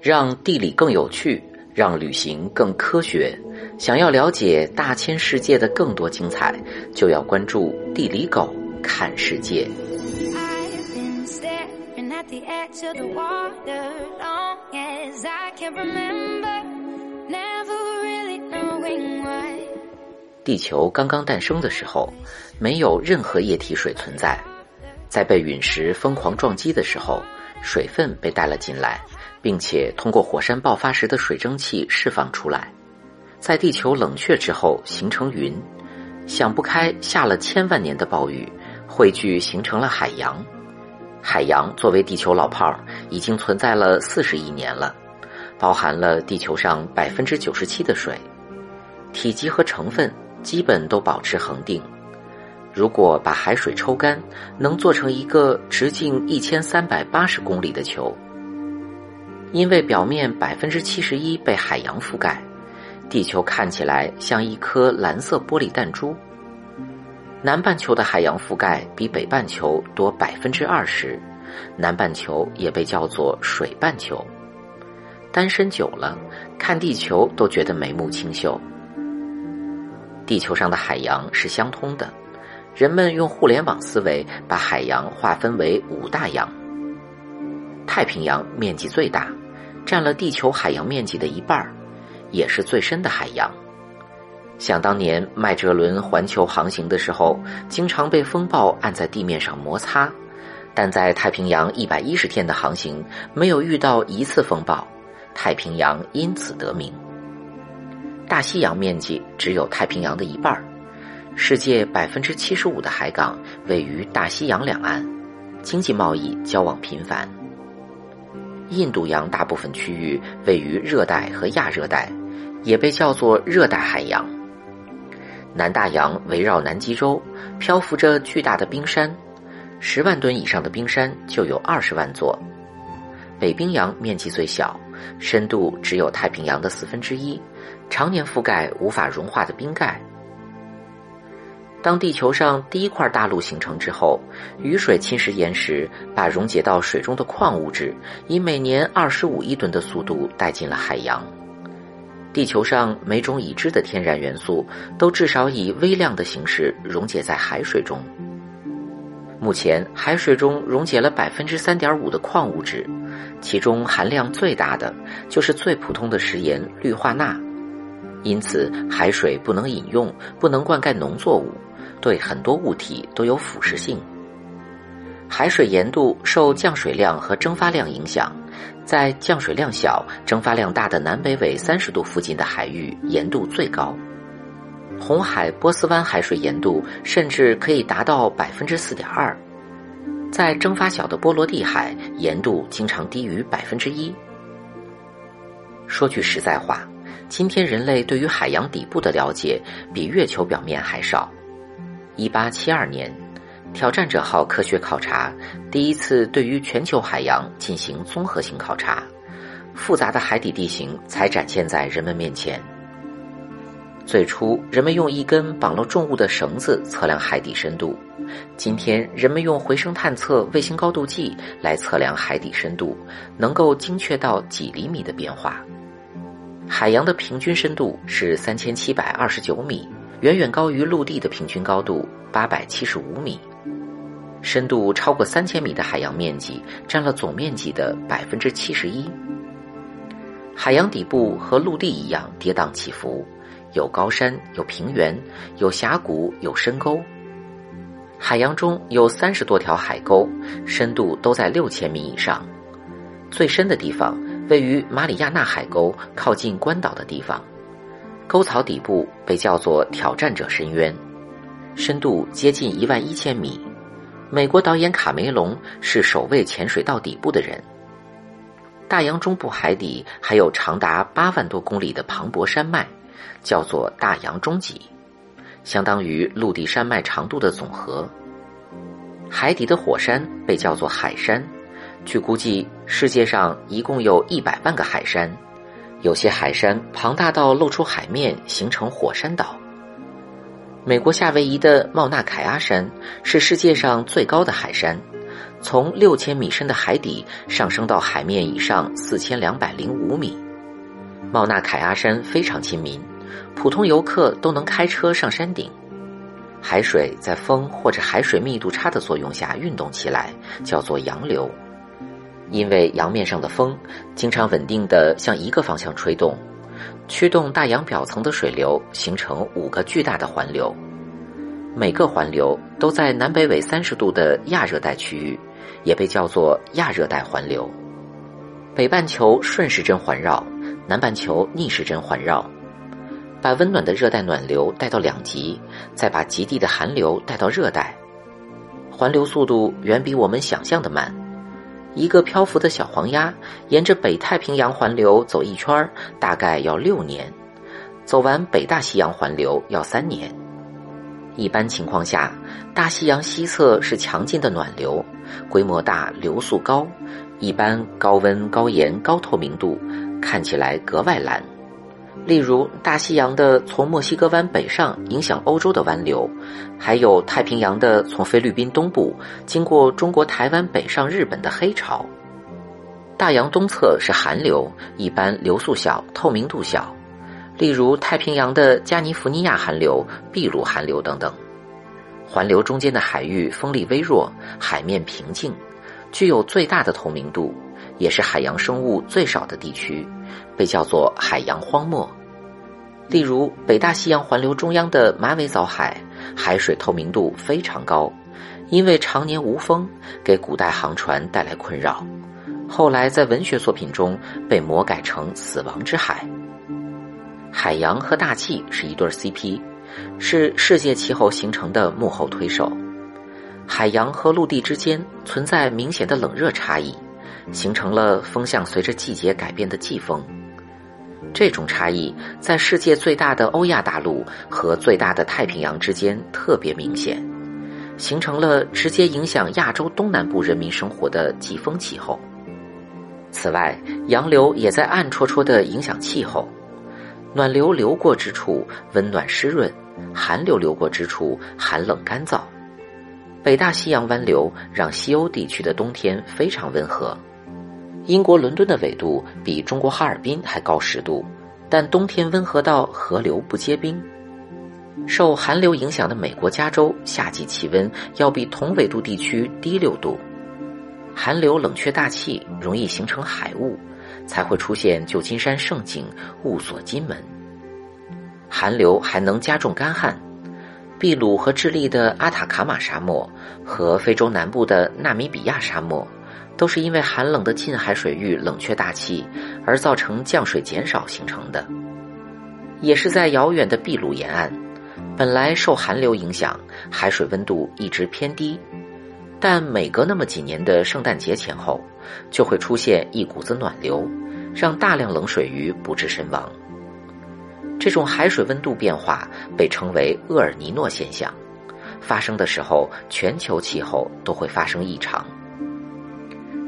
让地理更有趣，让旅行更科学。想要了解大千世界的更多精彩，就要关注地理狗看世界。I've been staring at the edge of the water long as I can remember, never really knowing why. 地球刚刚诞生的时候，没有任何液体水存在。在被陨石疯狂撞击的时候，水分被带了进来，并且通过火山爆发时的水蒸气释放出来，在地球冷却之后形成云，想不开下了千万年的暴雨，汇聚形成了海洋。海洋作为地球老炮儿，已经存在了四十亿年了，包含了地球上百分之九十七的水，体积和成分基本都保持恒定。如果把海水抽干，能做成一个直径一千三百八十公里的球。因为表面百分之七十一被海洋覆盖，地球看起来像一颗蓝色玻璃弹珠。南半球的海洋覆盖比北半球多百分之二十，南半球也被叫做水半球。单身久了，看地球都觉得眉目清秀。地球上的海洋是相通的。人们用互联网思维把海洋划分为五大洋。太平洋面积最大，占了地球海洋面积的一半，也是最深的海洋。想当年麦哲伦环球航行的时候，经常被风暴按在地面上摩擦，但在太平洋一百一十天的航行，没有遇到一次风暴，太平洋因此得名。大西洋面积只有太平洋的一半。世界百分之七十五的海港位于大西洋两岸，经济贸易交往频繁。印度洋大部分区域位于热带和亚热带，也被叫做热带海洋。南大洋围绕南极洲，漂浮着巨大的冰山，十万吨以上的冰山就有二十万座。北冰洋面积最小，深度只有太平洋的四分之一，常年覆盖无法融化的冰盖。当地球上第一块大陆形成之后，雨水侵蚀岩石，把溶解到水中的矿物质以每年二十五亿吨的速度带进了海洋。地球上每种已知的天然元素都至少以微量的形式溶解在海水中。目前，海水中溶解了百分之三点五的矿物质，其中含量最大的就是最普通的食盐氯化钠。因此，海水不能饮用，不能灌溉农作物。对很多物体都有腐蚀性。海水盐度受降水量和蒸发量影响，在降水量小、蒸发量大的南北纬三十度附近的海域盐度最高。红海波斯湾海水盐度甚至可以达到百分之四点二，在蒸发小的波罗的海，盐度经常低于百分之一。说句实在话，今天人类对于海洋底部的了解比月球表面还少。一八七二年，挑战者号科学考察第一次对于全球海洋进行综合性考察，复杂的海底地形才展现在人们面前。最初，人们用一根绑了重物的绳子测量海底深度，今天人们用回声探测卫星高度计来测量海底深度，能够精确到几厘米的变化。海洋的平均深度是三千七百二十九米。远远高于陆地的平均高度八百七十五米，深度超过三千米的海洋面积占了总面积的百分之七十一。海洋底部和陆地一样跌宕起伏，有高山，有平原，有峡谷，有深沟。海洋中有三十多条海沟，深度都在六千米以上。最深的地方位于马里亚纳海沟靠近关岛的地方。沟槽底部被叫做挑战者深渊，深度接近一万一千米。美国导演卡梅隆是首位潜水到底部的人。大洋中部海底还有长达八万多公里的磅礴山脉，叫做大洋中脊，相当于陆地山脉长度的总和。海底的火山被叫做海山，据估计，世界上一共有一百万个海山。有些海山庞大到露出海面，形成火山岛。美国夏威夷的茂纳凯阿山是世界上最高的海山，从六千米深的海底上升到海面以上四千两百零五米。茂纳凯阿山非常亲民，普通游客都能开车上山顶。海水在风或者海水密度差的作用下运动起来，叫做洋流。因为洋面上的风经常稳定地向一个方向吹动，驱动大洋表层的水流形成五个巨大的环流。每个环流都在南北纬三十度的亚热带区域，也被叫做亚热带环流。北半球顺时针环绕。南半球逆时针环绕，把温暖的热带暖流带到两极，再把极地的寒流带到热带。环流速度远比我们想象的慢。一个漂浮的小黄鸭沿着北太平洋环流走一圈，大概要六年；走完北大西洋环流要三年。一般情况下，大西洋西侧是强劲的暖流，规模大，流速高，一般高温、高盐、高透明度。看起来格外蓝，例如大西洋的从墨西哥湾北上影响欧洲的湾流，还有太平洋的从菲律宾东部经过中国台湾北上日本的黑潮。大洋东侧是寒流，一般流速小、透明度小，例如太平洋的加尼福尼亚寒流、秘鲁寒流等等。环流中间的海域风力微弱，海面平静，具有最大的透明度。也是海洋生物最少的地区，被叫做海洋荒漠。例如，北大西洋环流中央的马尾藻海，海水透明度非常高，因为常年无风，给古代航船带来困扰。后来在文学作品中被魔改成“死亡之海”。海洋和大气是一对 CP，是世界气候形成的幕后推手。海洋和陆地之间存在明显的冷热差异。形成了风向随着季节改变的季风，这种差异在世界最大的欧亚大陆和最大的太平洋之间特别明显，形成了直接影响亚洲东南部人民生活的季风气候。此外，洋流也在暗戳戳地影响气候，暖流流过之处温暖湿润，寒流流过之处寒冷干燥。北大西洋湾流让西欧地区的冬天非常温和。英国伦敦的纬度比中国哈尔滨还高十度，但冬天温和到河流不结冰。受寒流影响的美国加州夏季气温要比同纬度地区低六度。寒流冷却大气，容易形成海雾，才会出现旧金山盛景“雾锁金门”。寒流还能加重干旱，秘鲁和智利的阿塔卡马沙漠和非洲南部的纳米比亚沙漠。都是因为寒冷的近海水域冷却大气而造成降水减少形成的，也是在遥远的秘鲁沿岸，本来受寒流影响，海水温度一直偏低，但每隔那么几年的圣诞节前后，就会出现一股子暖流，让大量冷水鱼不治身亡。这种海水温度变化被称为厄尔尼诺现象，发生的时候，全球气候都会发生异常。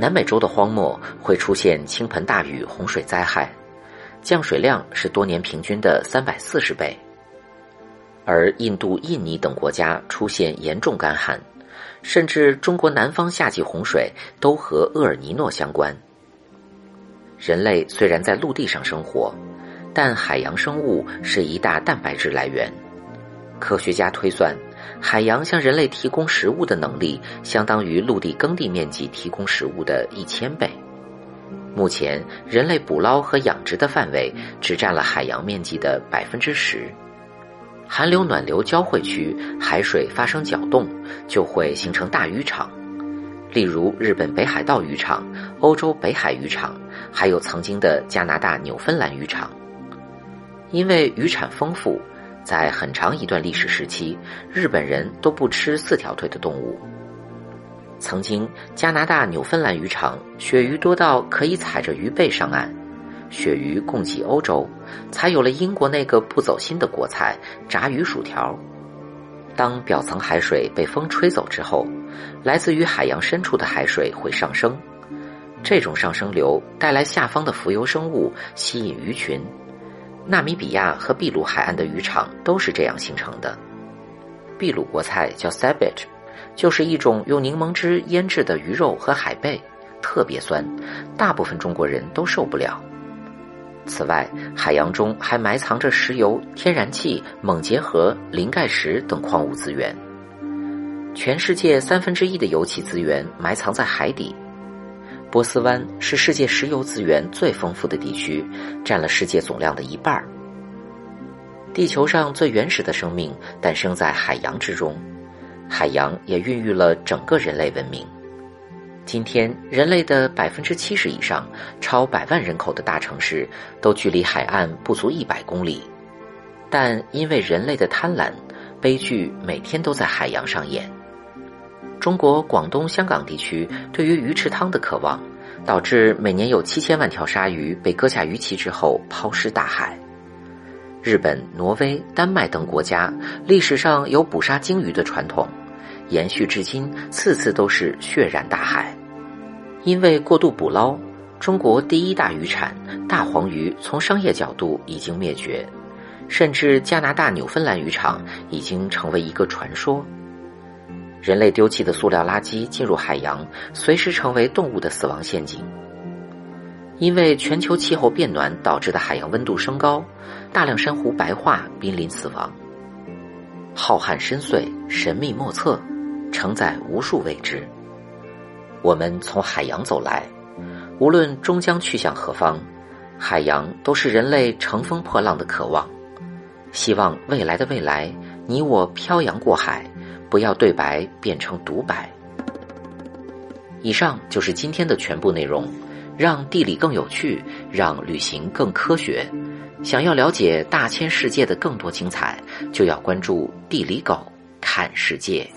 南美洲的荒漠会出现倾盆大雨、洪水灾害，降水量是多年平均的三百四十倍。而印度、印尼等国家出现严重干旱，甚至中国南方夏季洪水都和厄尔尼诺相关。人类虽然在陆地上生活，但海洋生物是一大蛋白质来源。科学家推算。海洋向人类提供食物的能力，相当于陆地耕地面积提供食物的一千倍。目前，人类捕捞和养殖的范围只占了海洋面积的百分之十。寒流暖流交汇区，海水发生搅动，就会形成大渔场，例如日本北海道渔场、欧洲北海渔场，还有曾经的加拿大纽芬兰渔场。因为渔产丰富。在很长一段历史时期，日本人都不吃四条腿的动物。曾经，加拿大纽芬兰渔场鳕鱼多到可以踩着鱼背上岸，鳕鱼供给欧洲，才有了英国那个不走心的国菜——炸鱼薯条。当表层海水被风吹走之后，来自于海洋深处的海水会上升，这种上升流带来下方的浮游生物，吸引鱼群。纳米比亚和秘鲁海岸的渔场都是这样形成的。秘鲁国菜叫 sabich，就是一种用柠檬汁腌制的鱼肉和海贝，特别酸，大部分中国人都受不了。此外，海洋中还埋藏着石油、天然气、锰结核、磷钙石等矿物资源。全世界三分之一的油气资源埋藏在海底。波斯湾是世界石油资源最丰富的地区，占了世界总量的一半儿。地球上最原始的生命诞生在海洋之中，海洋也孕育了整个人类文明。今天，人类的百分之七十以上、超百万人口的大城市都距离海岸不足一百公里，但因为人类的贪婪，悲剧每天都在海洋上演。中国广东、香港地区对于鱼池汤的渴望，导致每年有七千万条鲨鱼被割下鱼鳍之后抛尸大海。日本、挪威、丹麦等国家历史上有捕杀鲸鱼的传统，延续至今，次次都是血染大海。因为过度捕捞，中国第一大渔产大黄鱼从商业角度已经灭绝，甚至加拿大纽芬兰渔场已经成为一个传说。人类丢弃的塑料垃圾进入海洋，随时成为动物的死亡陷阱。因为全球气候变暖导致的海洋温度升高，大量珊瑚白化，濒临死亡。浩瀚深邃，神秘莫测，承载无数未知。我们从海洋走来，无论终将去向何方，海洋都是人类乘风破浪的渴望。希望未来的未来，你我漂洋过海，不要对白变成独白。以上就是今天的全部内容。让地理更有趣，让旅行更科学。想要了解大千世界的更多精彩，就要关注地理狗看世界。